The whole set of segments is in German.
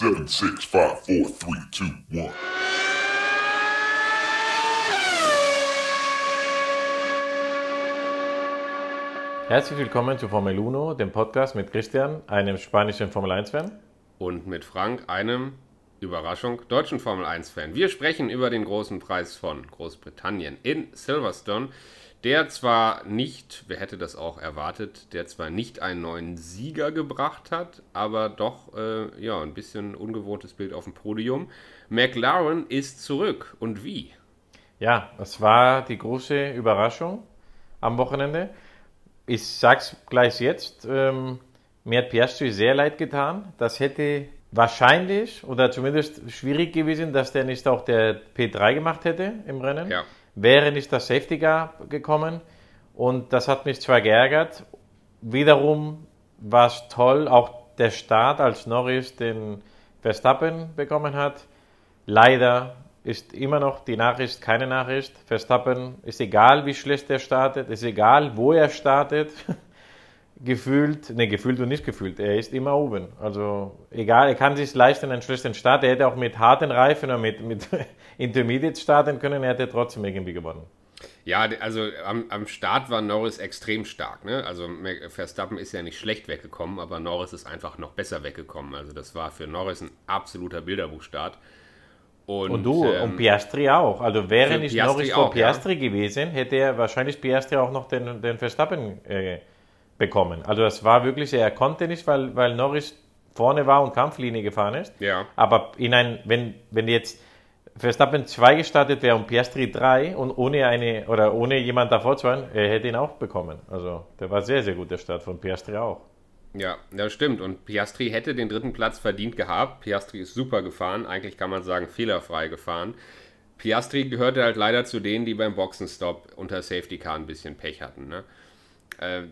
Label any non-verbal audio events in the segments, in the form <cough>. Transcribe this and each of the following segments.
Seven, six, five, four, three, two, one. Herzlich willkommen zu Formel 1, dem Podcast mit Christian, einem spanischen Formel 1-Fan. Und mit Frank, einem, Überraschung, deutschen Formel 1-Fan. Wir sprechen über den großen Preis von Großbritannien in Silverstone, der zwar nicht, wer hätte das auch erwartet, der zwar nicht einen neuen Sieger gebracht hat, aber doch äh, ja, ein bisschen ungewohntes Bild auf dem Podium. McLaren ist zurück und wie? Ja, das war die große Überraschung am Wochenende ich sag's gleich jetzt, ähm, mir hat Piastri sehr leid getan. Das hätte wahrscheinlich oder zumindest schwierig gewesen, dass der nicht auch der P3 gemacht hätte im Rennen. Ja. Wäre nicht das Safety Car gekommen. Und das hat mich zwar geärgert. Wiederum war es toll, auch der Start, als Norris den Verstappen bekommen hat. Leider ist immer noch die Nachricht keine Nachricht. Verstappen ist egal, wie schlecht er startet, ist egal, wo er startet. <laughs> gefühlt, ne, gefühlt und nicht gefühlt, er ist immer oben. Also egal, er kann sich leisten einen schlechten Start. Er hätte auch mit harten Reifen oder mit, mit <laughs> Intermediate starten können, er hätte trotzdem irgendwie gewonnen. Ja, also am, am Start war Norris extrem stark. Ne? Also Verstappen ist ja nicht schlecht weggekommen, aber Norris ist einfach noch besser weggekommen. Also das war für Norris ein absoluter Bilderbuchstart. Und, und du, ähm, und Piastri auch. Also wäre nicht Piastri Norris vor Piastri ja. gewesen, hätte er wahrscheinlich Piastri auch noch den, den Verstappen äh, bekommen. Also das war wirklich, er konnte nicht, weil, weil Norris vorne war und Kampflinie gefahren ist. Ja. Aber in ein, wenn, wenn jetzt Verstappen 2 gestartet wäre und Piastri 3 und ohne eine oder ohne jemand davor zu sein, er hätte ihn auch bekommen. Also der war sehr, sehr gut, der Start von Piastri auch. Ja, das stimmt. Und Piastri hätte den dritten Platz verdient gehabt. Piastri ist super gefahren, eigentlich kann man sagen fehlerfrei gefahren. Piastri gehörte halt leider zu denen, die beim Boxenstopp unter Safety Car ein bisschen Pech hatten. Ne? Äh,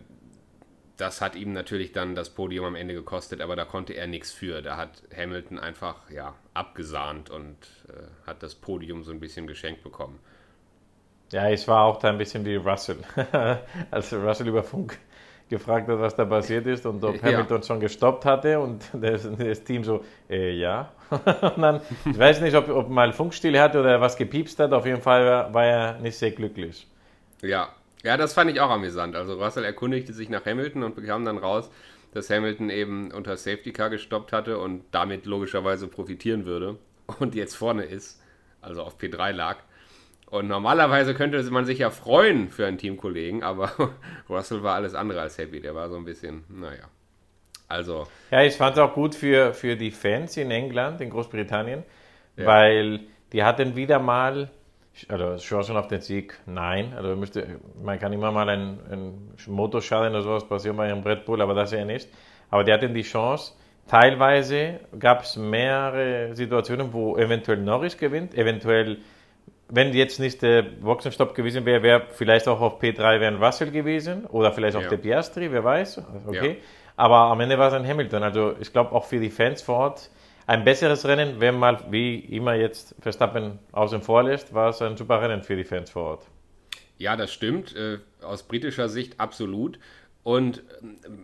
das hat ihm natürlich dann das Podium am Ende gekostet, aber da konnte er nichts für. Da hat Hamilton einfach ja, abgesahnt und äh, hat das Podium so ein bisschen geschenkt bekommen. Ja, es war auch da ein bisschen wie Russell, <laughs> als Russell über Funk gefragt hat, was da passiert ist und ob <laughs> Hamilton ja. schon gestoppt hatte und <laughs> das, das Team so, äh, ja. und dann, ich weiß nicht, ob, ob mal Funkstille hatte oder was gepiepst hat, auf jeden Fall war, war er nicht sehr glücklich. Ja. Ja, das fand ich auch amüsant. Also Russell erkundigte sich nach Hamilton und bekam dann raus, dass Hamilton eben unter Safety Car gestoppt hatte und damit logischerweise profitieren würde und jetzt vorne ist, also auf P3 lag. Und normalerweise könnte man sich ja freuen für einen Teamkollegen, aber <laughs> Russell war alles andere als happy. Der war so ein bisschen, naja. Also. Ja, ich fand es auch gut für, für die Fans in England, in Großbritannien, ja. weil die hatten wieder mal, also Chancen auf den Sieg, nein. Also müsste, man kann immer mal ein, ein Motorschaden oder sowas passieren bei einem Red Bull, aber das ja nicht. Aber die hatten die Chance, teilweise gab es mehrere Situationen, wo eventuell Norris gewinnt, eventuell wenn jetzt nicht der Boxenstopp gewesen wäre, wäre vielleicht auch auf P3 wären Russell gewesen oder vielleicht auch ja. der Piastri, wer weiß. Okay. Ja. Aber am Ende war es ein Hamilton. Also ich glaube auch für die Fans vor Ort ein besseres Rennen, wenn mal wie immer jetzt Verstappen außen vor lässt, war es ein super Rennen für die Fans vor Ort. Ja, das stimmt. Äh, aus britischer Sicht absolut. Und äh,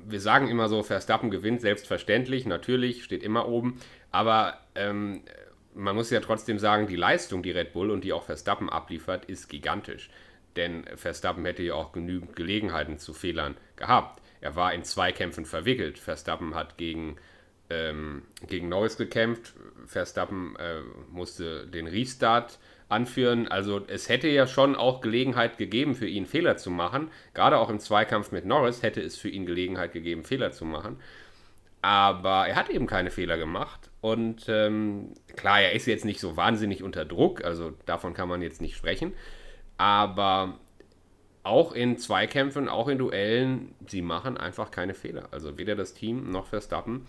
wir sagen immer so, Verstappen gewinnt, selbstverständlich, natürlich, steht immer oben. Aber ähm, man muss ja trotzdem sagen, die Leistung, die Red Bull und die auch Verstappen abliefert, ist gigantisch. Denn Verstappen hätte ja auch genügend Gelegenheiten zu Fehlern gehabt. Er war in Zweikämpfen verwickelt. Verstappen hat gegen, ähm, gegen Norris gekämpft. Verstappen äh, musste den Restart anführen. Also es hätte ja schon auch Gelegenheit gegeben, für ihn Fehler zu machen. Gerade auch im Zweikampf mit Norris hätte es für ihn Gelegenheit gegeben, Fehler zu machen. Aber er hat eben keine Fehler gemacht. Und ähm, klar, er ist jetzt nicht so wahnsinnig unter Druck, also davon kann man jetzt nicht sprechen. Aber auch in Zweikämpfen, auch in Duellen, sie machen einfach keine Fehler. Also weder das Team noch Verstappen.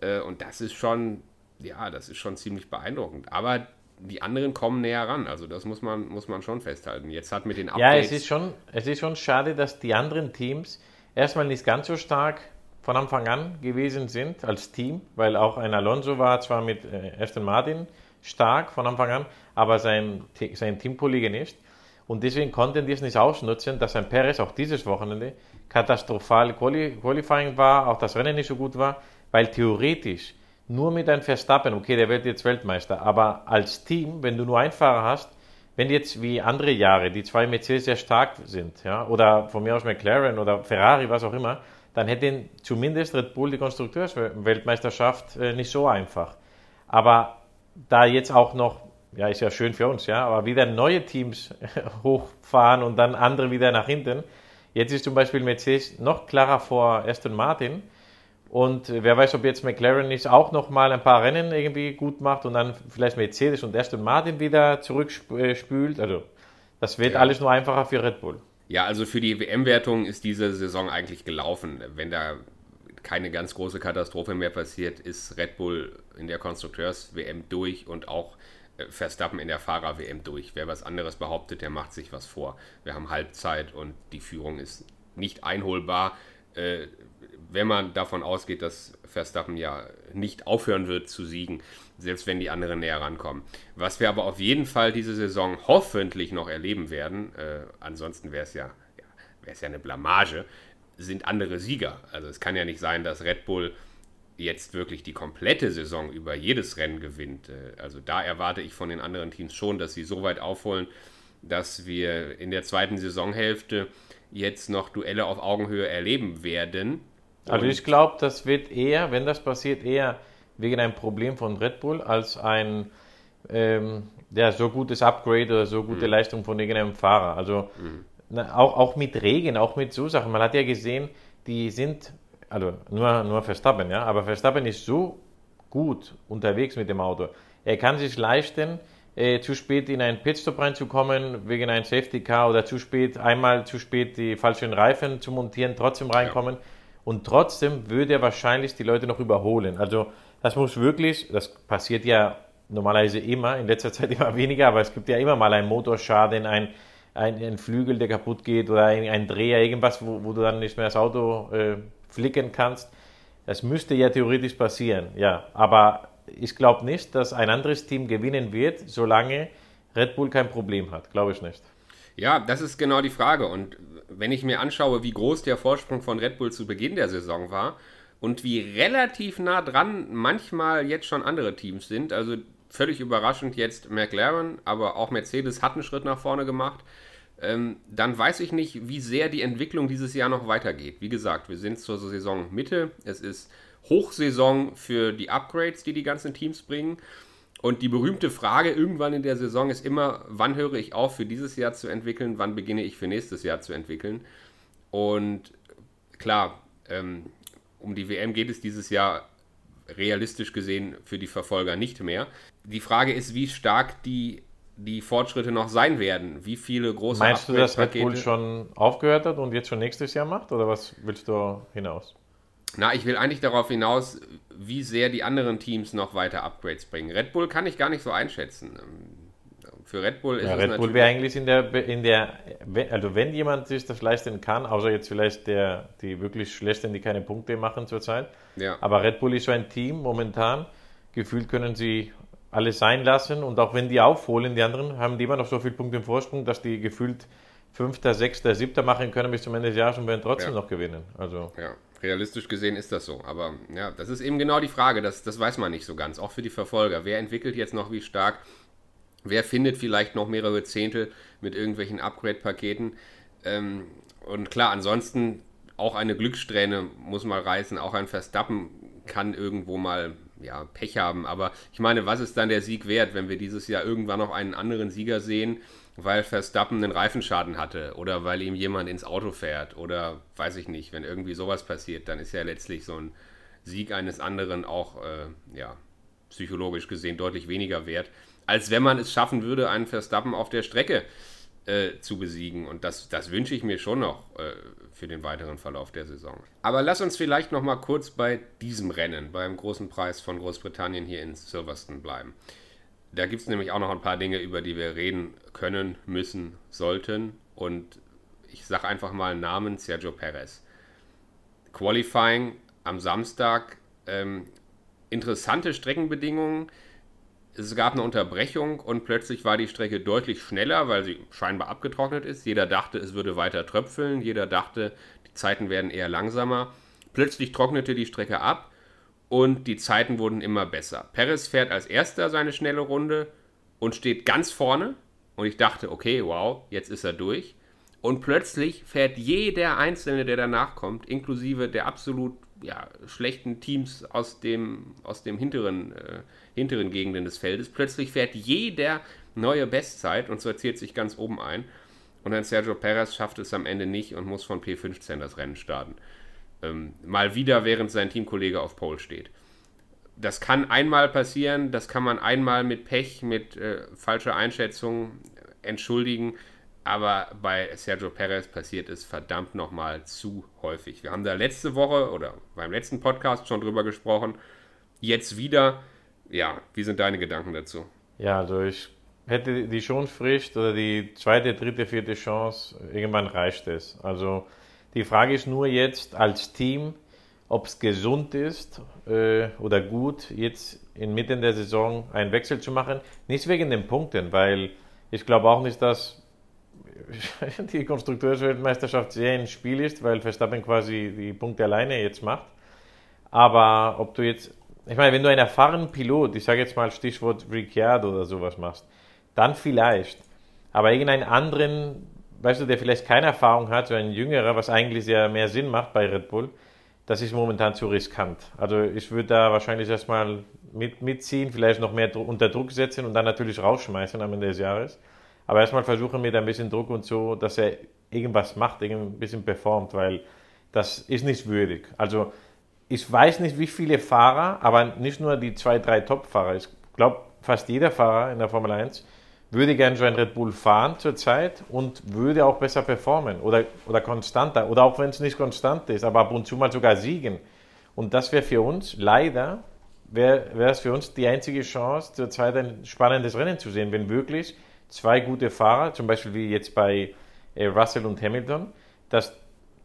Äh, und das ist schon, ja, das ist schon ziemlich beeindruckend. Aber die anderen kommen näher ran. Also das muss man, muss man schon festhalten. Jetzt hat mit den Updates... Ja, es ist, schon, es ist schon schade, dass die anderen Teams erstmal nicht ganz so stark von Anfang an gewesen sind als Team, weil auch ein Alonso war zwar mit äh, Aston Martin stark von Anfang an, aber sein, sein Teamkollege nicht. Und deswegen konnten die es nicht ausnutzen, dass ein Perez auch dieses Wochenende katastrophal Quali Qualifying war, auch das Rennen nicht so gut war, weil theoretisch nur mit einem Verstappen, okay, der wird jetzt Weltmeister, aber als Team, wenn du nur einen Fahrer hast, wenn jetzt wie andere Jahre die zwei Mercedes sehr stark sind, ja, oder von mir aus McLaren oder Ferrari, was auch immer, dann hätte zumindest Red Bull die Konstrukteursweltmeisterschaft äh, nicht so einfach. Aber da jetzt auch noch, ja, ist ja schön für uns, ja, aber wieder neue Teams <laughs> hochfahren und dann andere wieder nach hinten. Jetzt ist zum Beispiel Mercedes noch klarer vor Aston Martin. Und wer weiß, ob jetzt McLaren nicht auch noch mal ein paar Rennen irgendwie gut macht und dann vielleicht Mercedes und Aston Martin wieder zurückspült. Also das wird ja. alles nur einfacher für Red Bull. Ja, also für die WM-Wertung ist diese Saison eigentlich gelaufen. Wenn da keine ganz große Katastrophe mehr passiert, ist Red Bull in der Konstrukteurs-WM durch und auch äh, Verstappen in der Fahrer-WM durch. Wer was anderes behauptet, der macht sich was vor. Wir haben Halbzeit und die Führung ist nicht einholbar. Wenn man davon ausgeht, dass Verstappen ja nicht aufhören wird zu siegen, selbst wenn die anderen näher rankommen. Was wir aber auf jeden Fall diese Saison hoffentlich noch erleben werden, äh, ansonsten wäre es ja, ja, ja eine Blamage, sind andere Sieger. Also es kann ja nicht sein, dass Red Bull jetzt wirklich die komplette Saison über jedes Rennen gewinnt. Äh, also da erwarte ich von den anderen Teams schon, dass sie so weit aufholen, dass wir in der zweiten Saisonhälfte jetzt noch Duelle auf Augenhöhe erleben werden. Also ich glaube, das wird eher, wenn das passiert, eher wegen einem Problem von Red Bull als ein ähm, ja, so gutes Upgrade oder so gute mhm. Leistung von irgendeinem Fahrer. Also mhm. na, auch, auch mit Regen, auch mit so Sachen. Man hat ja gesehen, die sind, also nur, nur Verstappen, ja, aber Verstappen ist so gut unterwegs mit dem Auto. Er kann sich leisten, äh, zu spät in einen Pitstop reinzukommen wegen einem Safety Car oder zu spät, einmal zu spät die falschen Reifen zu montieren, trotzdem reinkommen. Ja und trotzdem würde er wahrscheinlich die Leute noch überholen. Also das muss wirklich, das passiert ja normalerweise immer, in letzter Zeit <laughs> immer weniger, aber es gibt ja immer mal einen Motorschaden, ein, ein, ein Flügel, der kaputt geht oder ein, ein Dreher, irgendwas, wo, wo, du dann nicht mehr das Auto äh, flicken kannst. Das müsste ja theoretisch passieren, ja. Aber ich glaube nicht, dass ein anderes Team gewinnen wird, solange Red Bull kein Problem hat. Glaube ich nicht. Ja, das ist genau die Frage. Und wenn ich mir anschaue, wie groß der Vorsprung von Red Bull zu Beginn der Saison war und wie relativ nah dran manchmal jetzt schon andere Teams sind, also völlig überraschend jetzt McLaren, aber auch Mercedes hat einen Schritt nach vorne gemacht, ähm, dann weiß ich nicht, wie sehr die Entwicklung dieses Jahr noch weitergeht. Wie gesagt, wir sind zur Saisonmitte. Es ist Hochsaison für die Upgrades, die die ganzen Teams bringen. Und die berühmte Frage irgendwann in der Saison ist immer, wann höre ich auf, für dieses Jahr zu entwickeln, wann beginne ich für nächstes Jahr zu entwickeln. Und klar, ähm, um die WM geht es dieses Jahr realistisch gesehen für die Verfolger nicht mehr. Die Frage ist, wie stark die, die Fortschritte noch sein werden. Wie viele große Meinst du, dass Red Bull schon aufgehört hat und jetzt schon nächstes Jahr macht? Oder was willst du hinaus? Na, ich will eigentlich darauf hinaus, wie sehr die anderen Teams noch weiter Upgrades bringen. Red Bull kann ich gar nicht so einschätzen. Für Red Bull ist ja, es Red Bull wäre eigentlich in der, in der, also wenn jemand sich das leisten kann, außer jetzt vielleicht der, die wirklich schlechten, die keine Punkte machen zurzeit. Ja. Aber Red Bull ist so ein Team momentan. Gefühlt können sie alles sein lassen und auch wenn die aufholen, die anderen, haben die immer noch so viele Punkte im Vorsprung, dass die gefühlt Fünfter, Sechster, Siebter machen können bis zum Ende des Jahres und werden trotzdem ja. noch gewinnen. Also. Ja. Realistisch gesehen ist das so. Aber ja, das ist eben genau die Frage. Das, das weiß man nicht so ganz. Auch für die Verfolger. Wer entwickelt jetzt noch wie stark? Wer findet vielleicht noch mehrere Zehntel mit irgendwelchen Upgrade-Paketen? Ähm, und klar, ansonsten auch eine Glückssträhne muss mal reißen. Auch ein Verstappen kann irgendwo mal ja, Pech haben. Aber ich meine, was ist dann der Sieg wert, wenn wir dieses Jahr irgendwann noch einen anderen Sieger sehen? Weil Verstappen einen Reifenschaden hatte oder weil ihm jemand ins Auto fährt oder weiß ich nicht, wenn irgendwie sowas passiert, dann ist ja letztlich so ein Sieg eines anderen auch äh, ja, psychologisch gesehen deutlich weniger wert, als wenn man es schaffen würde, einen Verstappen auf der Strecke äh, zu besiegen. Und das, das wünsche ich mir schon noch äh, für den weiteren Verlauf der Saison. Aber lass uns vielleicht noch mal kurz bei diesem Rennen, beim großen Preis von Großbritannien hier in Silverstone bleiben. Da gibt es nämlich auch noch ein paar Dinge, über die wir reden können, müssen, sollten. Und ich sage einfach mal Namen Sergio Perez. Qualifying am Samstag. Ähm, interessante Streckenbedingungen. Es gab eine Unterbrechung und plötzlich war die Strecke deutlich schneller, weil sie scheinbar abgetrocknet ist. Jeder dachte, es würde weiter tröpfeln. Jeder dachte, die Zeiten werden eher langsamer. Plötzlich trocknete die Strecke ab und die Zeiten wurden immer besser. Perez fährt als erster seine schnelle Runde und steht ganz vorne. Und ich dachte, okay, wow, jetzt ist er durch. Und plötzlich fährt jeder Einzelne, der danach kommt, inklusive der absolut ja, schlechten Teams aus dem, aus dem hinteren, äh, hinteren Gegenden des Feldes, plötzlich fährt jeder neue Bestzeit und sortiert sich ganz oben ein. Und dann Sergio Perez schafft es am Ende nicht und muss von P15 das Rennen starten. Ähm, mal wieder, während sein Teamkollege auf Pole steht. Das kann einmal passieren, das kann man einmal mit Pech, mit äh, falscher Einschätzung entschuldigen, aber bei Sergio Perez passiert es verdammt nochmal zu häufig. Wir haben da letzte Woche oder beim letzten Podcast schon drüber gesprochen. Jetzt wieder. Ja, wie sind deine Gedanken dazu? Ja, also ich hätte die Schonfrist oder die zweite, dritte, vierte Chance, irgendwann reicht es. Also die Frage ist nur jetzt als Team, ob es gesund ist äh, oder gut, jetzt inmitten der Saison einen Wechsel zu machen. Nicht wegen den Punkten, weil ich glaube auch nicht, dass <laughs> die Konstrukteursweltmeisterschaft sehr ins Spiel ist, weil Verstappen quasi die Punkte alleine jetzt macht. Aber ob du jetzt, ich meine, wenn du einen erfahrenen Pilot, ich sage jetzt mal Stichwort Ricciardo oder sowas machst, dann vielleicht. Aber irgendeinen anderen, weißt du, der vielleicht keine Erfahrung hat, so ein jüngerer, was eigentlich sehr mehr Sinn macht bei Red Bull, das ist momentan zu riskant. Also ich würde da wahrscheinlich erstmal mit, mitziehen, vielleicht noch mehr unter Druck setzen und dann natürlich rausschmeißen am Ende des Jahres. Aber erstmal versuchen mit ein bisschen Druck und so, dass er irgendwas macht, ein bisschen performt, weil das ist nicht würdig. Also ich weiß nicht, wie viele Fahrer, aber nicht nur die zwei, drei Top-Fahrer. Ich glaube, fast jeder Fahrer in der Formel 1 würde gerne so ein Red Bull fahren zurzeit und würde auch besser performen oder, oder konstanter. Oder auch wenn es nicht konstant ist, aber ab und zu mal sogar siegen. Und das wäre für uns leider, wäre wär es für uns die einzige Chance, zurzeit ein spannendes Rennen zu sehen, wenn wirklich zwei gute Fahrer, zum Beispiel wie jetzt bei äh, Russell und Hamilton, dass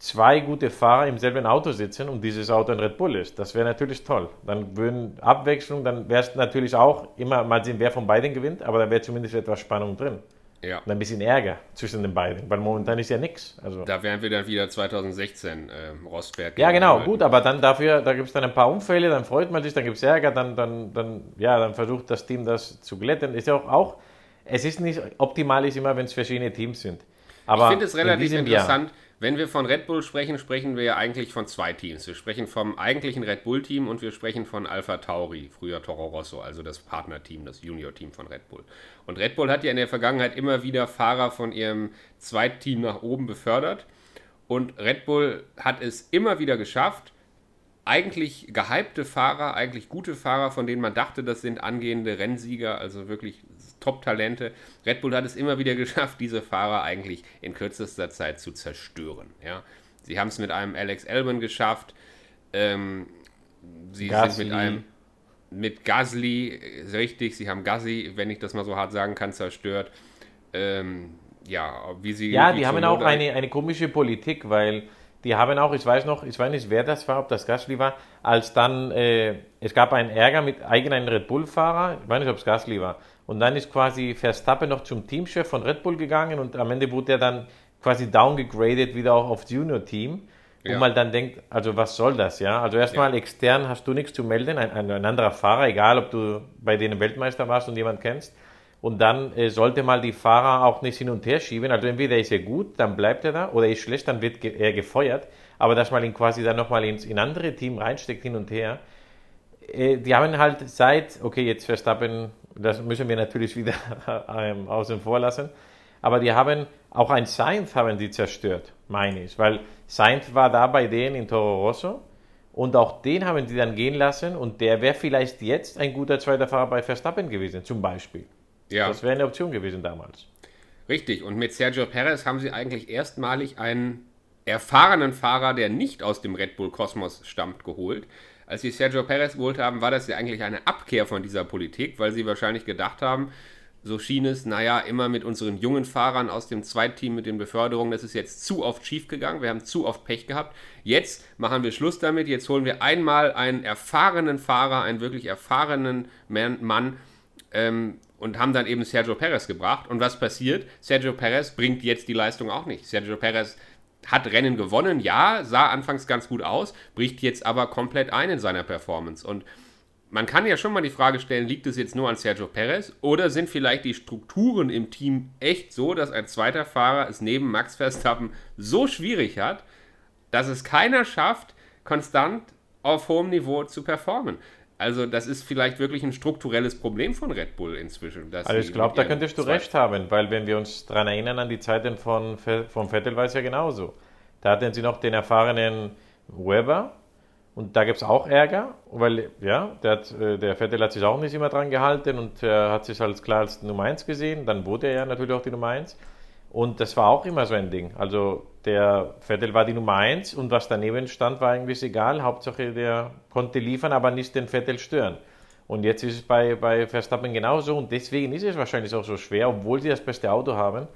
zwei gute Fahrer im selben Auto sitzen und dieses Auto ein Red Bull ist. Das wäre natürlich toll. Dann würden Abwechslung, dann wäre es natürlich auch immer mal sehen, wer von beiden gewinnt, aber da wäre zumindest etwas Spannung drin. Ja. Und ein bisschen Ärger zwischen den beiden, weil momentan ist ja nichts. Also da wären wir dann wieder 2016 äh, Rosberg. Ja, genau, gut, aber dann dafür, da gibt es dann ein paar Unfälle, dann freut man sich, dann gibt es Ärger, dann, dann, dann, ja, dann versucht das Team das zu glätten. Ist ja auch, auch es ist nicht optimal ist immer, wenn es verschiedene Teams sind. Aber ich finde es relativ in interessant. Jahr, wenn wir von Red Bull sprechen, sprechen wir ja eigentlich von zwei Teams. Wir sprechen vom eigentlichen Red Bull-Team und wir sprechen von Alpha Tauri, früher Toro Rosso, also das Partnerteam, das Junior-Team von Red Bull. Und Red Bull hat ja in der Vergangenheit immer wieder Fahrer von ihrem Zweitteam nach oben befördert. Und Red Bull hat es immer wieder geschafft, eigentlich gehypte Fahrer, eigentlich gute Fahrer, von denen man dachte, das sind angehende Rennsieger, also wirklich Top-Talente. Red Bull hat es immer wieder <laughs> geschafft, diese Fahrer eigentlich in kürzester Zeit zu zerstören. Ja? Sie haben es mit einem Alex Albon geschafft. Ähm, sie Gasly. sind mit einem mit Gasly, richtig, sie haben Gasly, wenn ich das mal so hart sagen kann, zerstört. Ähm, ja, wie sie. Ja, die haben auch eine, eine komische Politik, weil die haben auch, ich weiß noch, ich weiß nicht, wer das war, ob das Gasly war, als dann, äh, es gab einen Ärger mit eigenen Red Bull-Fahrer, ich weiß nicht, ob es Gasly war, und dann ist quasi Verstappen noch zum Teamchef von Red Bull gegangen und am Ende wurde er dann quasi downgegradet wieder auch aufs Junior-Team, wo ja. man dann denkt, also was soll das, ja? Also erstmal ja. extern hast du nichts zu melden, ein, ein, ein anderer Fahrer, egal ob du bei denen Weltmeister warst und jemand kennst, und dann äh, sollte mal die Fahrer auch nicht hin und her schieben. Also entweder ist er gut, dann bleibt er da, oder ist schlecht, dann wird ge er gefeuert. Aber dass man ihn quasi dann nochmal ins in andere Team reinsteckt hin und her. Äh, die haben halt seit, okay, jetzt Verstappen, das müssen wir natürlich <laughs> wieder ähm, außen vor lassen. Aber die haben auch ein Sainz haben die zerstört, meine ich. Weil Sainz war da bei denen in Toro Rosso. Und auch den haben die dann gehen lassen und der wäre vielleicht jetzt ein guter zweiter Fahrer bei Verstappen gewesen, zum Beispiel. Ja. Das wäre eine Option gewesen damals. Richtig. Und mit Sergio Perez haben sie eigentlich erstmalig einen erfahrenen Fahrer, der nicht aus dem Red Bull Kosmos stammt, geholt. Als sie Sergio Perez geholt haben, war das ja eigentlich eine Abkehr von dieser Politik, weil sie wahrscheinlich gedacht haben, so schien es, naja, immer mit unseren jungen Fahrern aus dem Zweitteam mit den Beförderungen, das ist jetzt zu oft schief gegangen, wir haben zu oft Pech gehabt. Jetzt machen wir Schluss damit, jetzt holen wir einmal einen erfahrenen Fahrer, einen wirklich erfahrenen Mann, ähm, und haben dann eben Sergio Perez gebracht. Und was passiert? Sergio Perez bringt jetzt die Leistung auch nicht. Sergio Perez hat Rennen gewonnen, ja, sah anfangs ganz gut aus, bricht jetzt aber komplett ein in seiner Performance. Und man kann ja schon mal die Frage stellen, liegt es jetzt nur an Sergio Perez oder sind vielleicht die Strukturen im Team echt so, dass ein zweiter Fahrer es neben Max Verstappen so schwierig hat, dass es keiner schafft, konstant auf hohem Niveau zu performen. Also das ist vielleicht wirklich ein strukturelles Problem von Red Bull inzwischen. also ich glaube, da könntest du recht haben, weil wenn wir uns daran erinnern an die Zeiten von, von Vettel war es ja genauso. Da hatten sie noch den erfahrenen Weber und da gibt es auch Ärger, weil ja, der, hat, äh, der Vettel hat sich auch nicht immer dran gehalten und er hat sich als klar als Nummer 1 gesehen. Dann wurde er ja natürlich auch die Nummer 1. Und das war auch immer so ein Ding. Also der Vettel war die Nummer 1 und was daneben stand, war eigentlich egal. Hauptsache, der konnte liefern, aber nicht den Vettel stören. Und jetzt ist es bei, bei Verstappen genauso und deswegen ist es wahrscheinlich auch so schwer, obwohl sie das beste Auto haben,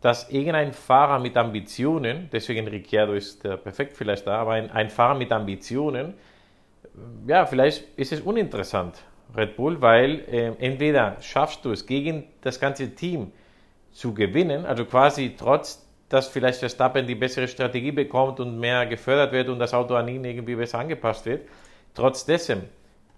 dass irgendein Fahrer mit Ambitionen, deswegen Ricciardo ist der perfekt vielleicht da, aber ein, ein Fahrer mit Ambitionen, ja, vielleicht ist es uninteressant, Red Bull, weil äh, entweder schaffst du es gegen das ganze Team, zu gewinnen, also quasi trotz, dass vielleicht Verstappen die bessere Strategie bekommt und mehr gefördert wird und das Auto an ihn irgendwie besser angepasst wird, trotz dessen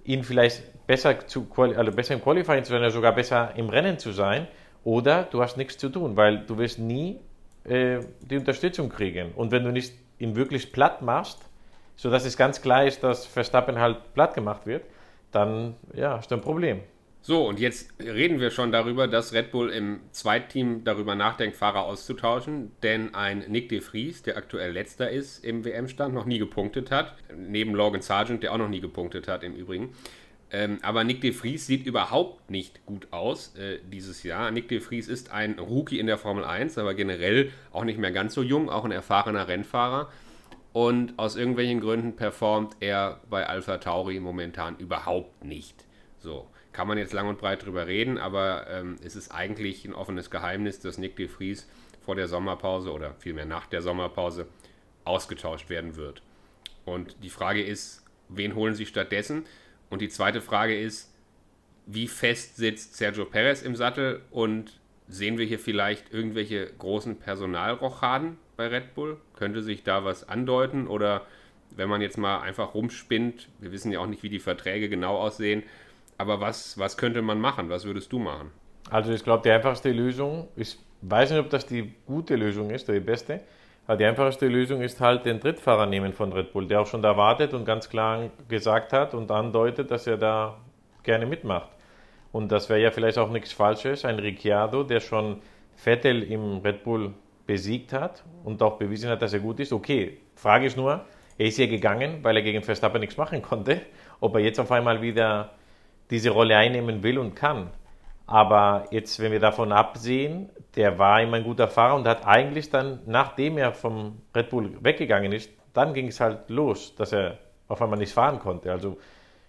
ihn vielleicht besser, zu, also besser im Qualifying zu sein oder sogar besser im Rennen zu sein, oder du hast nichts zu tun, weil du wirst nie äh, die Unterstützung kriegen. Und wenn du nicht ihn wirklich platt machst, sodass es ganz klar ist, dass Verstappen halt platt gemacht wird, dann ja, hast du ein Problem. So, und jetzt reden wir schon darüber, dass Red Bull im Zweitteam darüber nachdenkt, Fahrer auszutauschen, denn ein Nick de Vries, der aktuell letzter ist im WM-Stand, noch nie gepunktet hat, neben Logan Sargent, der auch noch nie gepunktet hat im Übrigen. Ähm, aber Nick de Vries sieht überhaupt nicht gut aus äh, dieses Jahr. Nick de Vries ist ein Rookie in der Formel 1, aber generell auch nicht mehr ganz so jung, auch ein erfahrener Rennfahrer. Und aus irgendwelchen Gründen performt er bei Alpha Tauri momentan überhaupt nicht. So kann man jetzt lang und breit drüber reden, aber ähm, es ist eigentlich ein offenes Geheimnis, dass Nick de Vries vor der Sommerpause oder vielmehr nach der Sommerpause ausgetauscht werden wird. Und die Frage ist, wen holen sie stattdessen? Und die zweite Frage ist, wie fest sitzt Sergio Perez im Sattel und sehen wir hier vielleicht irgendwelche großen Personalrochaden bei Red Bull? Könnte sich da was andeuten oder wenn man jetzt mal einfach rumspinnt, wir wissen ja auch nicht, wie die Verträge genau aussehen, aber was, was könnte man machen? Was würdest du machen? Also ich glaube, die einfachste Lösung, ich weiß nicht, ob das die gute Lösung ist oder die beste, aber die einfachste Lösung ist halt den Drittfahrer nehmen von Red Bull, der auch schon da wartet und ganz klar gesagt hat und andeutet, dass er da gerne mitmacht. Und das wäre ja vielleicht auch nichts Falsches, ein Ricciardo, der schon Vettel im Red Bull besiegt hat und auch bewiesen hat, dass er gut ist. Okay, Frage ist nur, er ist ja gegangen, weil er gegen Verstappen nichts machen konnte. Ob er jetzt auf einmal wieder diese Rolle einnehmen will und kann. Aber jetzt, wenn wir davon absehen, der war immer ein guter Fahrer und hat eigentlich dann, nachdem er vom Red Bull weggegangen ist, dann ging es halt los, dass er auf einmal nicht fahren konnte. Also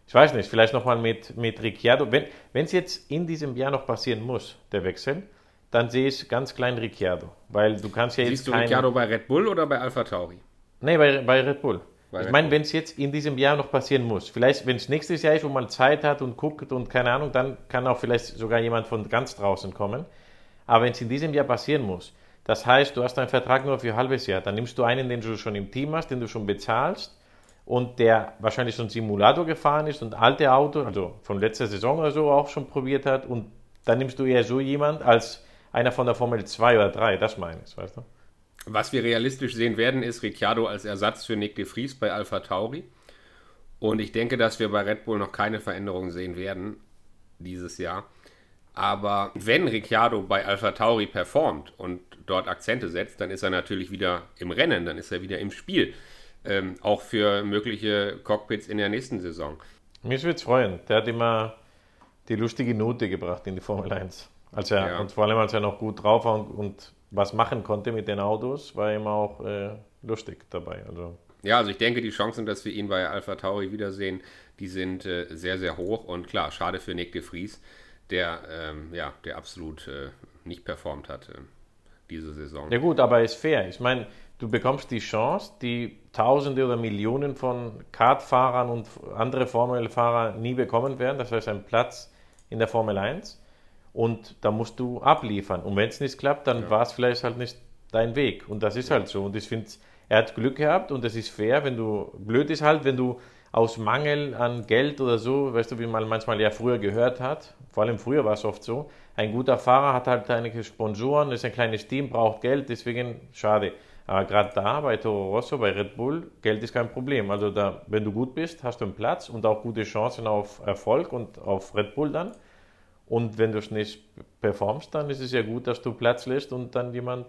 ich weiß nicht, vielleicht nochmal mit, mit Ricciardo. Wenn es jetzt in diesem Jahr noch passieren muss, der Wechsel, dann sehe ich ganz klein Ricciardo. Weil du kannst ja Siehst jetzt. Siehst du Ricciardo bei Red Bull oder bei Alpha Tauri? Nee, bei, bei Red Bull ich meine, wenn es jetzt in diesem Jahr noch passieren muss, vielleicht wenn es nächstes Jahr ist, wo man Zeit hat und guckt und keine Ahnung, dann kann auch vielleicht sogar jemand von ganz draußen kommen. Aber wenn es in diesem Jahr passieren muss, das heißt, du hast einen Vertrag nur für ein halbes Jahr, dann nimmst du einen, den du schon im Team hast, den du schon bezahlst und der wahrscheinlich schon Simulator gefahren ist und alte Auto, also von letzter Saison oder so auch schon probiert hat und dann nimmst du eher so jemand als einer von der Formel 2 oder 3, das meine ich, weißt du? Was wir realistisch sehen werden, ist Ricciardo als Ersatz für Nick de Vries bei Alpha Tauri. Und ich denke, dass wir bei Red Bull noch keine Veränderungen sehen werden dieses Jahr. Aber wenn Ricciardo bei Alpha Tauri performt und dort Akzente setzt, dann ist er natürlich wieder im Rennen, dann ist er wieder im Spiel. Ähm, auch für mögliche Cockpits in der nächsten Saison. Mich würde es freuen. Der hat immer die lustige Note gebracht in die Formel 1. Als er, ja. Und vor allem, als er noch gut drauf war und, und was machen konnte mit den Autos, war immer auch äh, lustig dabei. Also. Ja, also ich denke, die Chancen, dass wir ihn bei Alpha Tauri wiedersehen, die sind äh, sehr, sehr hoch. Und klar, schade für Nick de Vries, der, ähm, ja, der absolut äh, nicht performt hat äh, diese Saison. Ja gut, aber ist fair. Ich meine, du bekommst die Chance, die Tausende oder Millionen von Kartfahrern und andere Formel-Fahrer nie bekommen werden. Das heißt, ein Platz in der Formel 1 und da musst du abliefern. Und wenn es nicht klappt, dann ja. war es vielleicht halt nicht dein Weg. Und das ist halt so. Und ich finde, er hat Glück gehabt und das ist fair, wenn du, blöd ist halt, wenn du aus Mangel an Geld oder so, weißt du, wie man manchmal ja früher gehört hat, vor allem früher war es oft so, ein guter Fahrer hat halt einige Sponsoren, ist ein kleines Team, braucht Geld, deswegen schade. Aber gerade da bei Toro Rosso, bei Red Bull, Geld ist kein Problem. Also da, wenn du gut bist, hast du einen Platz und auch gute Chancen auf Erfolg und auf Red Bull dann. Und wenn du es nicht performst, dann ist es ja gut, dass du Platz lässt und dann jemand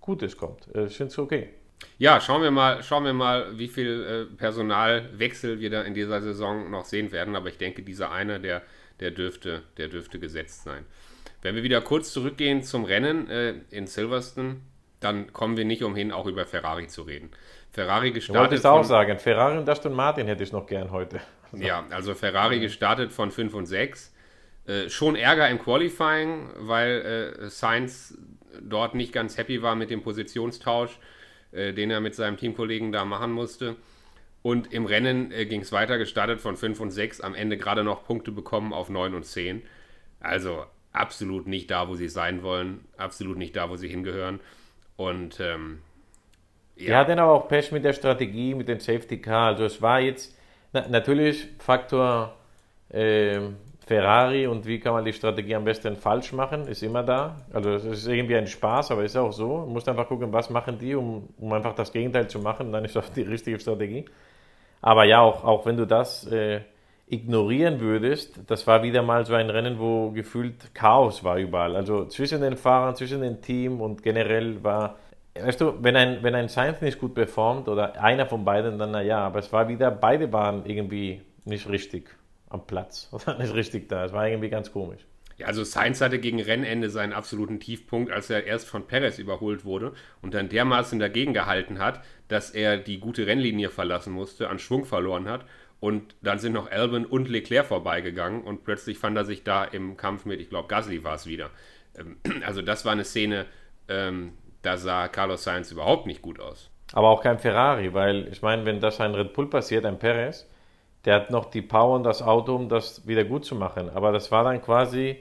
Gutes kommt. Äh, ich finde es okay. Ja, schauen wir mal, schauen wir mal, wie viel äh, Personalwechsel wir da in dieser Saison noch sehen werden. Aber ich denke, dieser eine, der, der, dürfte, der dürfte gesetzt sein. Wenn wir wieder kurz zurückgehen zum Rennen äh, in Silverstone, dann kommen wir nicht umhin, auch über Ferrari zu reden. Ferrari gestartet. Ich wollte es auch sagen, Ferrari und Aston Martin hätte ich noch gern heute. Ja, also Ferrari gestartet von 5 und 6. Äh, schon Ärger im Qualifying, weil äh, Sainz dort nicht ganz happy war mit dem Positionstausch, äh, den er mit seinem Teamkollegen da machen musste. Und im Rennen äh, ging es weiter, gestartet von 5 und 6, am Ende gerade noch Punkte bekommen auf 9 und 10. Also absolut nicht da, wo sie sein wollen, absolut nicht da, wo sie hingehören. Und ähm, ja. Die hatten aber auch Pech mit der Strategie, mit dem Safety Car. Also es war jetzt na, natürlich Faktor äh, Ferrari und wie kann man die Strategie am besten falsch machen, ist immer da. Also es ist irgendwie ein Spaß, aber ist auch so. Du musst einfach gucken, was machen die, um, um einfach das Gegenteil zu machen, dann ist das die richtige Strategie. Aber ja, auch, auch wenn du das äh, ignorieren würdest, das war wieder mal so ein Rennen, wo gefühlt Chaos war überall. Also zwischen den Fahrern, zwischen dem Team und generell war, weißt du, wenn ein, wenn ein Sainz nicht gut performt oder einer von beiden, dann naja, aber es war wieder, beide waren irgendwie nicht richtig am Platz <laughs> oder nicht richtig da. Es war irgendwie ganz komisch. Ja, also Sainz hatte gegen Rennende seinen absoluten Tiefpunkt, als er erst von Perez überholt wurde und dann dermaßen dagegen gehalten hat, dass er die gute Rennlinie verlassen musste, an Schwung verloren hat und dann sind noch Albon und Leclerc vorbeigegangen und plötzlich fand er sich da im Kampf mit, ich glaube, Gasly war es wieder. Ähm, <clears throat> also das war eine Szene, ähm, da sah Carlos Sainz überhaupt nicht gut aus. Aber auch kein Ferrari, weil ich meine, wenn das ein Red Bull passiert, ein Perez, der hat noch die Power und das Auto, um das wieder gut zu machen. Aber das war dann quasi,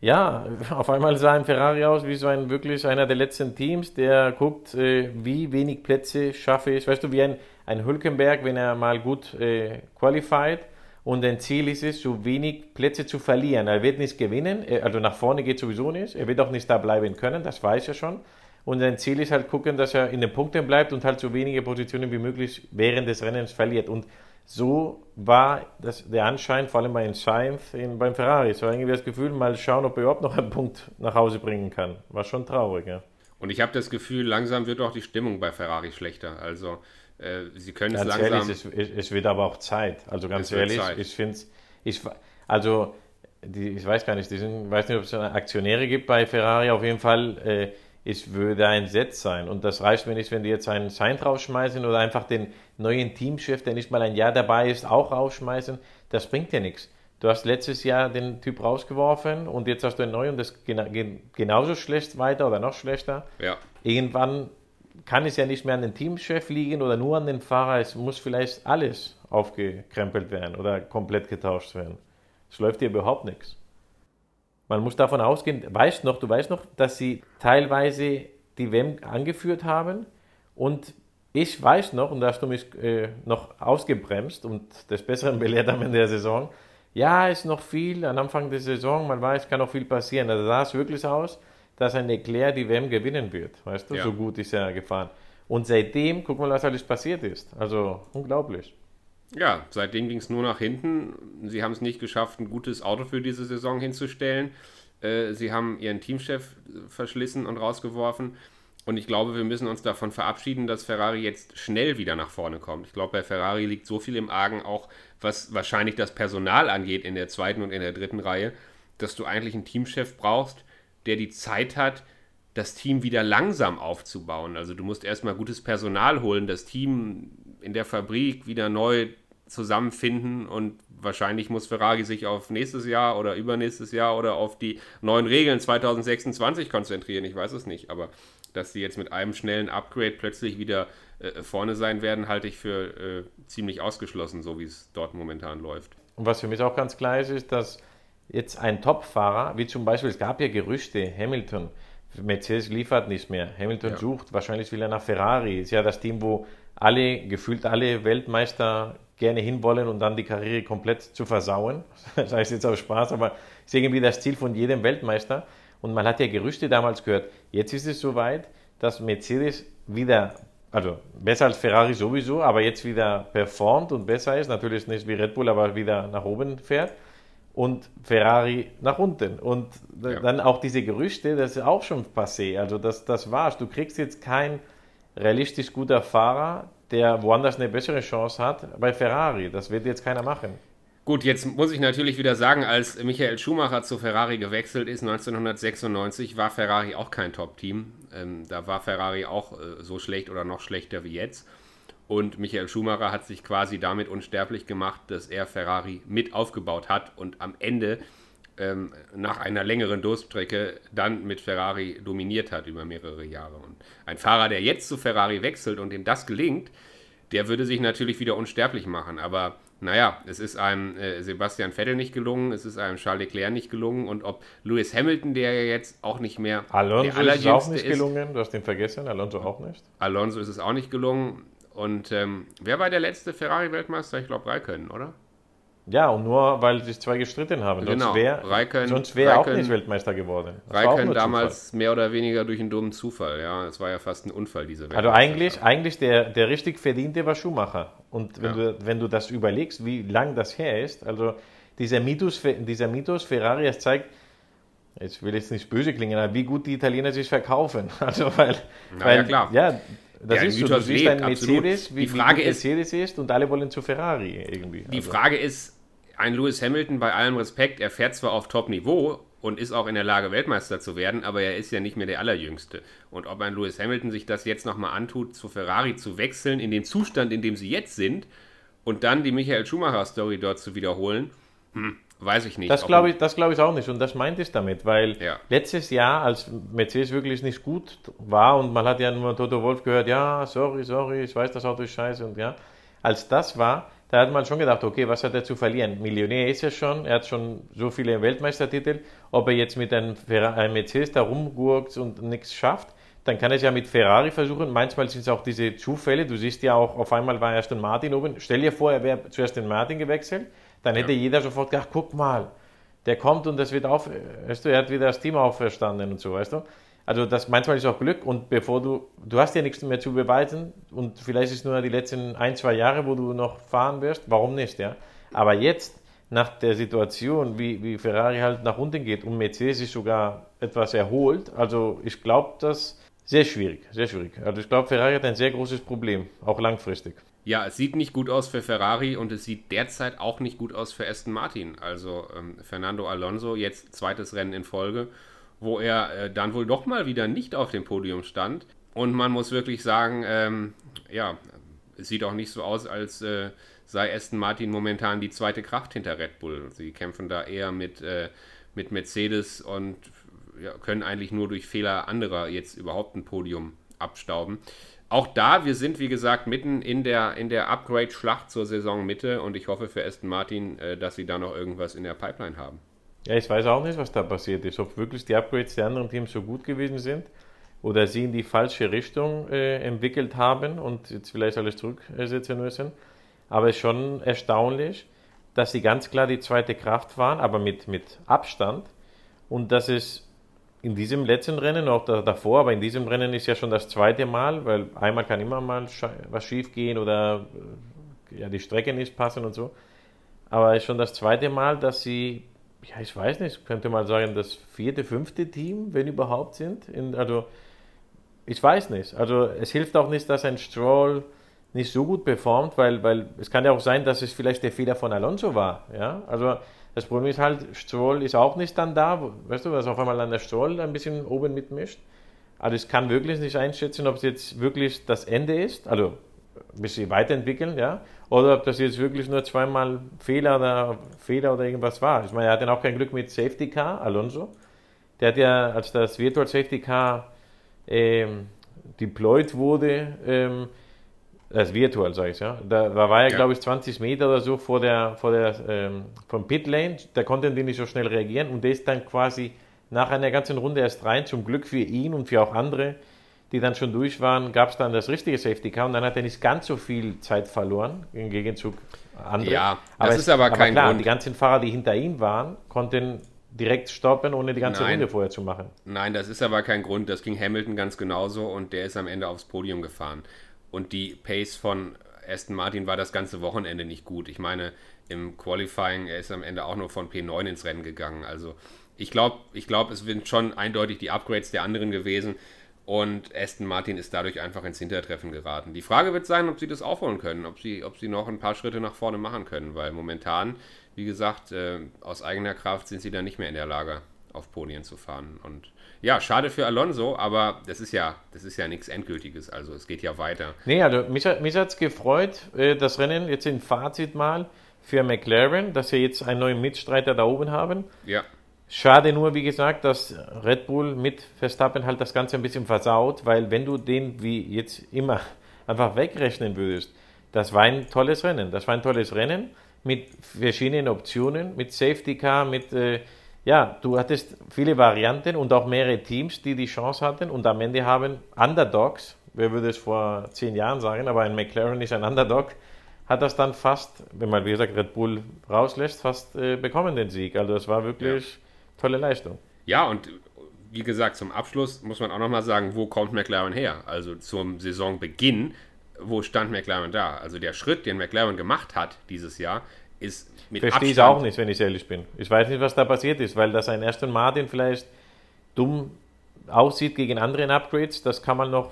ja, <laughs> auf einmal sah ein Ferrari aus wie so ein wirklich einer der letzten Teams, der guckt, äh, wie wenig Plätze schaffe ich. Weißt du, wie ein ein Hülkenberg, wenn er mal gut äh, qualified und ein Ziel ist es, so wenig Plätze zu verlieren. Er wird nicht gewinnen, also nach vorne geht sowieso nicht. Er wird auch nicht da bleiben können, das weiß er schon. Und sein Ziel ist halt gucken, dass er in den Punkten bleibt und halt so wenige Positionen wie möglich während des Rennens verliert. Und so war das, der Anschein, vor allem bei Sainz in, beim Ferrari. So irgendwie das Gefühl, mal schauen, ob er überhaupt noch einen Punkt nach Hause bringen kann. War schon traurig, ja. Und ich habe das Gefühl, langsam wird auch die Stimmung bei Ferrari schlechter. Also äh, sie können ganz es langsam. Ehrlich, es, es, wird aber auch Zeit. Also ganz ehrlich, Zeit. ich finde es, also die, ich weiß gar nicht, ich weiß nicht, ob es Aktionäre gibt bei Ferrari. Auf jeden Fall, äh, es würde ein Set sein. Und das reicht mir nicht, wenn die jetzt einen Sein rausschmeißen oder einfach den neuen Teamchef, der nicht mal ein Jahr dabei ist, auch rausschmeißen. Das bringt ja nichts. Du hast letztes Jahr den Typ rausgeworfen und jetzt hast du einen neuen und das geht genauso schlecht weiter oder noch schlechter. Ja. Irgendwann kann es ja nicht mehr an den Teamchef liegen oder nur an den Fahrer. Es muss vielleicht alles aufgekrempelt werden oder komplett getauscht werden. Es läuft hier überhaupt nichts. Man muss davon ausgehen, weißt noch, du weißt noch, dass sie teilweise die WM angeführt haben und ich weiß noch, und da hast du mich äh, noch ausgebremst und des Besseren belehrt am Ende der Saison, ja, ist noch viel am Anfang der Saison, man weiß, kann noch viel passieren. Also sah es wirklich aus, dass ein Leclerc die WM gewinnen wird. Weißt du, ja. so gut ist er gefahren. Und seitdem, guck mal, was alles passiert ist. Also unglaublich. Ja, seitdem ging es nur nach hinten. Sie haben es nicht geschafft, ein gutes Auto für diese Saison hinzustellen. Äh, sie haben ihren Teamchef verschlissen und rausgeworfen. Und ich glaube, wir müssen uns davon verabschieden, dass Ferrari jetzt schnell wieder nach vorne kommt. Ich glaube, bei Ferrari liegt so viel im Argen, auch was wahrscheinlich das Personal angeht in der zweiten und in der dritten Reihe, dass du eigentlich einen Teamchef brauchst, der die Zeit hat, das Team wieder langsam aufzubauen. Also du musst erstmal gutes Personal holen, das Team in der Fabrik wieder neu zusammenfinden und wahrscheinlich muss Ferrari sich auf nächstes Jahr oder übernächstes Jahr oder auf die neuen Regeln 2026 konzentrieren. Ich weiß es nicht, aber dass sie jetzt mit einem schnellen Upgrade plötzlich wieder äh, vorne sein werden, halte ich für äh, ziemlich ausgeschlossen, so wie es dort momentan läuft. Und was für mich auch ganz klar ist, ist, dass jetzt ein Top-Fahrer, wie zum Beispiel, es gab ja Gerüchte, Hamilton, Mercedes liefert nicht mehr. Hamilton Ja. sucht, wahrscheinlich will er nach Ferrari. Ist ja das Team, wo alle, gefühlt alle Weltmeister gerne hinwollen und dann die Karriere komplett zu versauen. <laughs> Das heißt jetzt auch Spaß, aber ist irgendwie das Ziel von jedem Weltmeister. Und man hat ja Gerüchte damals gehört. Jetzt ist es soweit, dass Mercedes wieder, also besser als Ferrari sowieso, aber jetzt wieder performt und besser ist. Natürlich nicht wie Red Bull, aber wieder nach oben fährt und Ferrari nach unten. Und Ja. dann auch diese Gerüchte, das ist auch schon passé. Also das, das war's. Du kriegst jetzt keinen realistisch guter Fahrer, der woanders eine bessere Chance hat bei Ferrari. Das wird jetzt keiner machen. Gut, jetzt muss ich natürlich wieder sagen, als Michael Schumacher zu Ferrari gewechselt ist 1996, war Ferrari auch kein Top-Team. Ähm, da war Ferrari auch äh, so schlecht oder noch schlechter wie jetzt. Und Michael Schumacher hat sich quasi damit unsterblich gemacht, dass er Ferrari mit aufgebaut hat und am Ende ähm, nach einer längeren Durststrecke dann mit Ferrari dominiert hat über mehrere Jahre. Und ein Fahrer, der jetzt zu Ferrari wechselt und ihm das gelingt, der würde sich natürlich wieder unsterblich machen. Aber naja, es ist einem äh, Sebastian Vettel nicht gelungen, es ist einem Charles Leclerc nicht gelungen und ob Lewis Hamilton, der ja jetzt auch nicht mehr Alonso der ist es auch nicht gelungen. Du hast ihn vergessen. Alonso auch nicht. Alonso ist es auch nicht gelungen. Und ähm, wer war der letzte Ferrari-Weltmeister? Ich glaube Raikkonen, oder? Ja, und nur weil sich zwei gestritten haben. Sonst Genau. wäre Raikkonen- sonst wär auch nicht Weltmeister geworden. Das nur damals mehr oder weniger durch einen dummen Zufall. Ja, es war ja fast ein Unfall, diese Also eigentlich, eigentlich der, der richtig verdiente war Schumacher. Und wenn, Ja. du, wenn du das überlegst, wie lang das her ist, also dieser Mythos, dieser Mythos Ferrari, es zeigt, jetzt will ich es nicht böse klingen, aber wie gut die Italiener sich verkaufen. <laughs> Also weil, Na weil ja, klar. ja, das Der ist so, du siehst lebt, ein absolut. Mercedes, wie, Die Frage wie gut ist- Mercedes ist und alle wollen zu Ferrari irgendwie. Die also. Frage ist, ein Lewis Hamilton, bei allem Respekt, er fährt zwar auf Top-Niveau und ist auch in der Lage, Weltmeister zu werden, aber er ist ja nicht mehr der Allerjüngste. Und ob ein Lewis Hamilton sich das jetzt nochmal antut, zu Ferrari zu wechseln, in den Zustand, in dem sie jetzt sind, und dann die Michael Schumacher-Story dort zu wiederholen, hm, weiß ich nicht. Das glaube ich, das glaube ich auch nicht und das meinte ich damit, weil Ja. letztes Jahr, als Mercedes wirklich nicht gut war und man hat ja nur Toto Wolf gehört, ja, sorry, sorry, ich weiß, das Auto ist scheiße und ja, als das war, da hat man schon gedacht, okay, was hat er zu verlieren? Millionär ist er schon, er hat schon so viele Weltmeistertitel, ob er jetzt mit einem, einem Mercedes da rumgurkt und nichts schafft, dann kann er es ja mit Ferrari versuchen. Manchmal sind es auch diese Zufälle. Du siehst ja auch, auf einmal war erst ein Martin oben. Stell dir vor, er wäre zuerst den Martin gewechselt, dann hätte jeder sofort gedacht, guck mal, der kommt und das wird auf, weißt du, er hat wieder das Team auferstanden und so, weißt du. Also das manchmal ist auch Glück und bevor du, du hast ja nichts mehr zu beweisen und vielleicht ist es nur die letzten ein, zwei Jahre, wo du noch fahren wirst, warum nicht, ja. Aber jetzt, nach der Situation, wie, wie Ferrari halt nach unten geht und Mercedes ist sogar etwas erholt, also ich glaube, das sehr schwierig, sehr schwierig. Also ich glaube, Ferrari hat ein sehr großes Problem, auch langfristig. Ja, es sieht nicht gut aus für Ferrari und es sieht derzeit auch nicht gut aus für Aston Martin. Also ähm, Fernando Alonso jetzt zweites Rennen in Folge, wo er äh, dann wohl doch mal wieder nicht auf dem Podium stand. Und man muss wirklich sagen, ähm, ja, es sieht auch nicht so aus, als äh, sei Aston Martin momentan die zweite Kraft hinter Red Bull. Sie kämpfen da eher mit, äh, mit Mercedes und ja, können eigentlich nur durch Fehler anderer jetzt überhaupt ein Podium abstauben. Auch da, wir sind wie gesagt mitten in der, in der Upgrade-Schlacht zur Saisonmitte und ich hoffe für Aston Martin, äh, dass sie da noch irgendwas in der Pipeline haben. Ja, ich weiß auch nicht, was da passiert ist. Ob wirklich die Upgrades der anderen Teams so gut gewesen sind oder sie in die falsche Richtung äh, entwickelt haben und jetzt vielleicht alles zurücksetzen müssen. Aber es ist schon erstaunlich, dass sie ganz klar die zweite Kraft waren, aber mit, mit Abstand. Und dass es in diesem letzten Rennen, auch da, davor, aber in diesem Rennen ist ja schon das zweite Mal, weil einmal kann immer mal was schief gehen oder äh, ja, die Strecke nicht passen und so. Aber ist schon das zweite Mal, dass sie, ja, ich weiß nicht, könnte man sagen, das vierte, fünfte Team, wenn überhaupt sind. In, also, ich weiß nicht. Also, es hilft auch nicht, dass ein Stroll nicht so gut performt, weil, weil es kann ja auch sein, dass es vielleicht der Fehler von Alonso war. Ja? Also, das Problem ist halt, Stroll ist auch nicht dann da, weißt du, dass auf einmal dann der Stroll ein bisschen oben mitmischt. Also, ich kann wirklich nicht einschätzen, ob es jetzt wirklich das Ende ist, also ein bisschen weiterentwickeln, ja, oder ob das jetzt wirklich nur zweimal Fehler oder Fehler oder irgendwas war. Ich meine, er hat dann auch kein Glück mit Safety Car, Alonso. Der hat ja, als das Virtual Safety Car ähm, deployed wurde, ähm, das Virtual, sage ich, ja, da, da war er, Ja. glaube ich, 20 Meter oder so vor der, vor der, ähm, vom Pit Lane, da konnten die nicht so schnell reagieren und der ist dann quasi nach einer ganzen Runde erst rein. Zum Glück für ihn und für auch andere, die dann schon durch waren, gab es dann das richtige Safety Car und dann hat er nicht ganz so viel Zeit verloren im Gegenzug andere. Ja, das aber ist aber kein klar, Grund. Die ganzen Fahrer, die hinter ihm waren, konnten direkt stoppen, ohne die ganze Nein. Runde vorher zu machen. Nein, das ist aber kein Grund. Das ging Hamilton ganz genauso und der ist am Ende aufs Podium gefahren. Und die Pace von Aston Martin war das ganze Wochenende nicht gut. Ich meine, im Qualifying, er ist am Ende auch nur von P9 ins Rennen gegangen. Also ich glaube, ich glaub, es sind schon eindeutig die Upgrades der anderen gewesen. Und Aston Martin ist dadurch einfach ins Hintertreffen geraten. Die Frage wird sein, ob sie das aufholen können, ob sie, ob sie noch ein paar Schritte nach vorne machen können, weil momentan, wie gesagt, äh, aus eigener Kraft sind sie dann nicht mehr in der Lage, auf Podien zu fahren. Und ja, schade für Alonso, aber das ist ja, das ist ja nichts Endgültiges. Also es geht ja weiter. Nee, also mich, hat- mich hat es gefreut, äh, das Rennen jetzt in Fazit mal für McLaren, dass sie jetzt einen neuen Mitstreiter da oben haben. Ja, Schade nur, wie gesagt, dass Red Bull mit Verstappen halt das Ganze ein bisschen versaut, weil wenn du den wie jetzt immer <laughs> einfach wegrechnen würdest, das war ein tolles Rennen. Das war ein tolles Rennen mit verschiedenen Optionen, mit Safety Car, mit, äh, ja, du hattest viele Varianten und auch mehrere Teams, die die Chance hatten und am Ende haben Underdogs, wer würde es vor zehn Jahren sagen, aber ein McLaren ist ein Underdog, hat das dann fast, wenn man wie gesagt Red Bull rauslässt, fast äh, bekommen den Sieg. Also das war wirklich tolle Leistung. Ja, und wie gesagt, zum Abschluss muss man auch nochmal sagen, wo kommt McLaren her? Also zum Saisonbeginn, wo stand McLaren da? Also der Schritt, den McLaren gemacht hat dieses Jahr, ist mit Verstehe ich auch nicht, wenn ich ehrlich bin. Ich weiß nicht, was da passiert ist, weil das ein Aston Martin vielleicht dumm aussieht gegen andere Upgrades, das kann man noch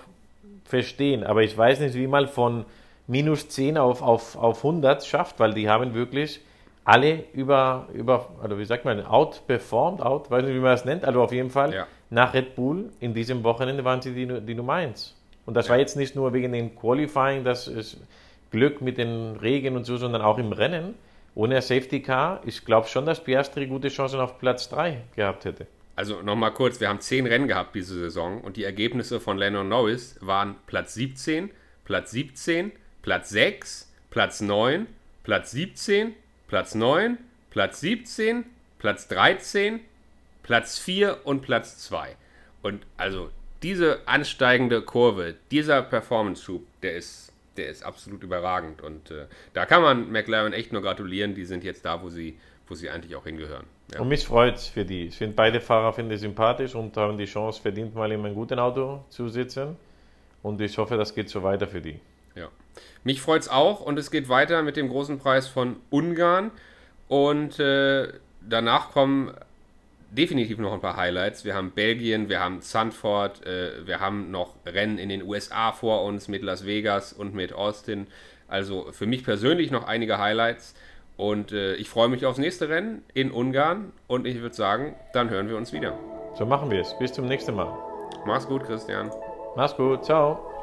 verstehen. Aber ich weiß nicht, wie man von minus 10 auf, auf, auf 100 schafft, weil die haben wirklich alle über, über also wie sagt man, outperformed, out, weiß nicht, wie man das nennt, also auf jeden Fall Ja. nach Red Bull in diesem Wochenende waren sie die, die Nummer 1. Und das war jetzt nicht nur wegen dem Qualifying, das ist Glück mit den Regen und so, sondern auch im Rennen. Ohne Safety Car, ich glaube schon, dass Piastri gute Chancen auf Platz 3 gehabt hätte. Also nochmal kurz, wir haben zehn Rennen gehabt diese Saison und die Ergebnisse von Lennon Norris waren Platz 17, Platz 17, Platz 6, Platz 9, Platz 17, Platz 9, Platz 17, Platz 13, Platz 4 und Platz 2. Und also diese ansteigende Kurve, dieser Performance-Schub, der ist, der ist absolut überragend. Und äh, da kann man McLaren echt nur gratulieren. Die sind jetzt da, wo sie, wo sie eigentlich auch hingehören. Ja. Und mich freut es für die. Ich finde beide Fahrer finde sympathisch und haben die Chance verdient, mal in einem guten Auto zu sitzen. Und ich hoffe, das geht so weiter für die. Ja. Mich freut es auch und es geht weiter mit dem großen Preis von Ungarn. Und äh, danach kommen definitiv noch ein paar Highlights. Wir haben Belgien, wir haben Zandvoort, äh, wir haben noch Rennen in den USA vor uns mit Las Vegas und mit Austin. Also für mich persönlich noch einige Highlights. Und äh, ich freue mich aufs nächste Rennen in Ungarn. Und ich würde sagen, dann hören wir uns wieder. So machen wir es. Bis zum nächsten Mal. Mach's gut, Christian. Mach's gut. Ciao.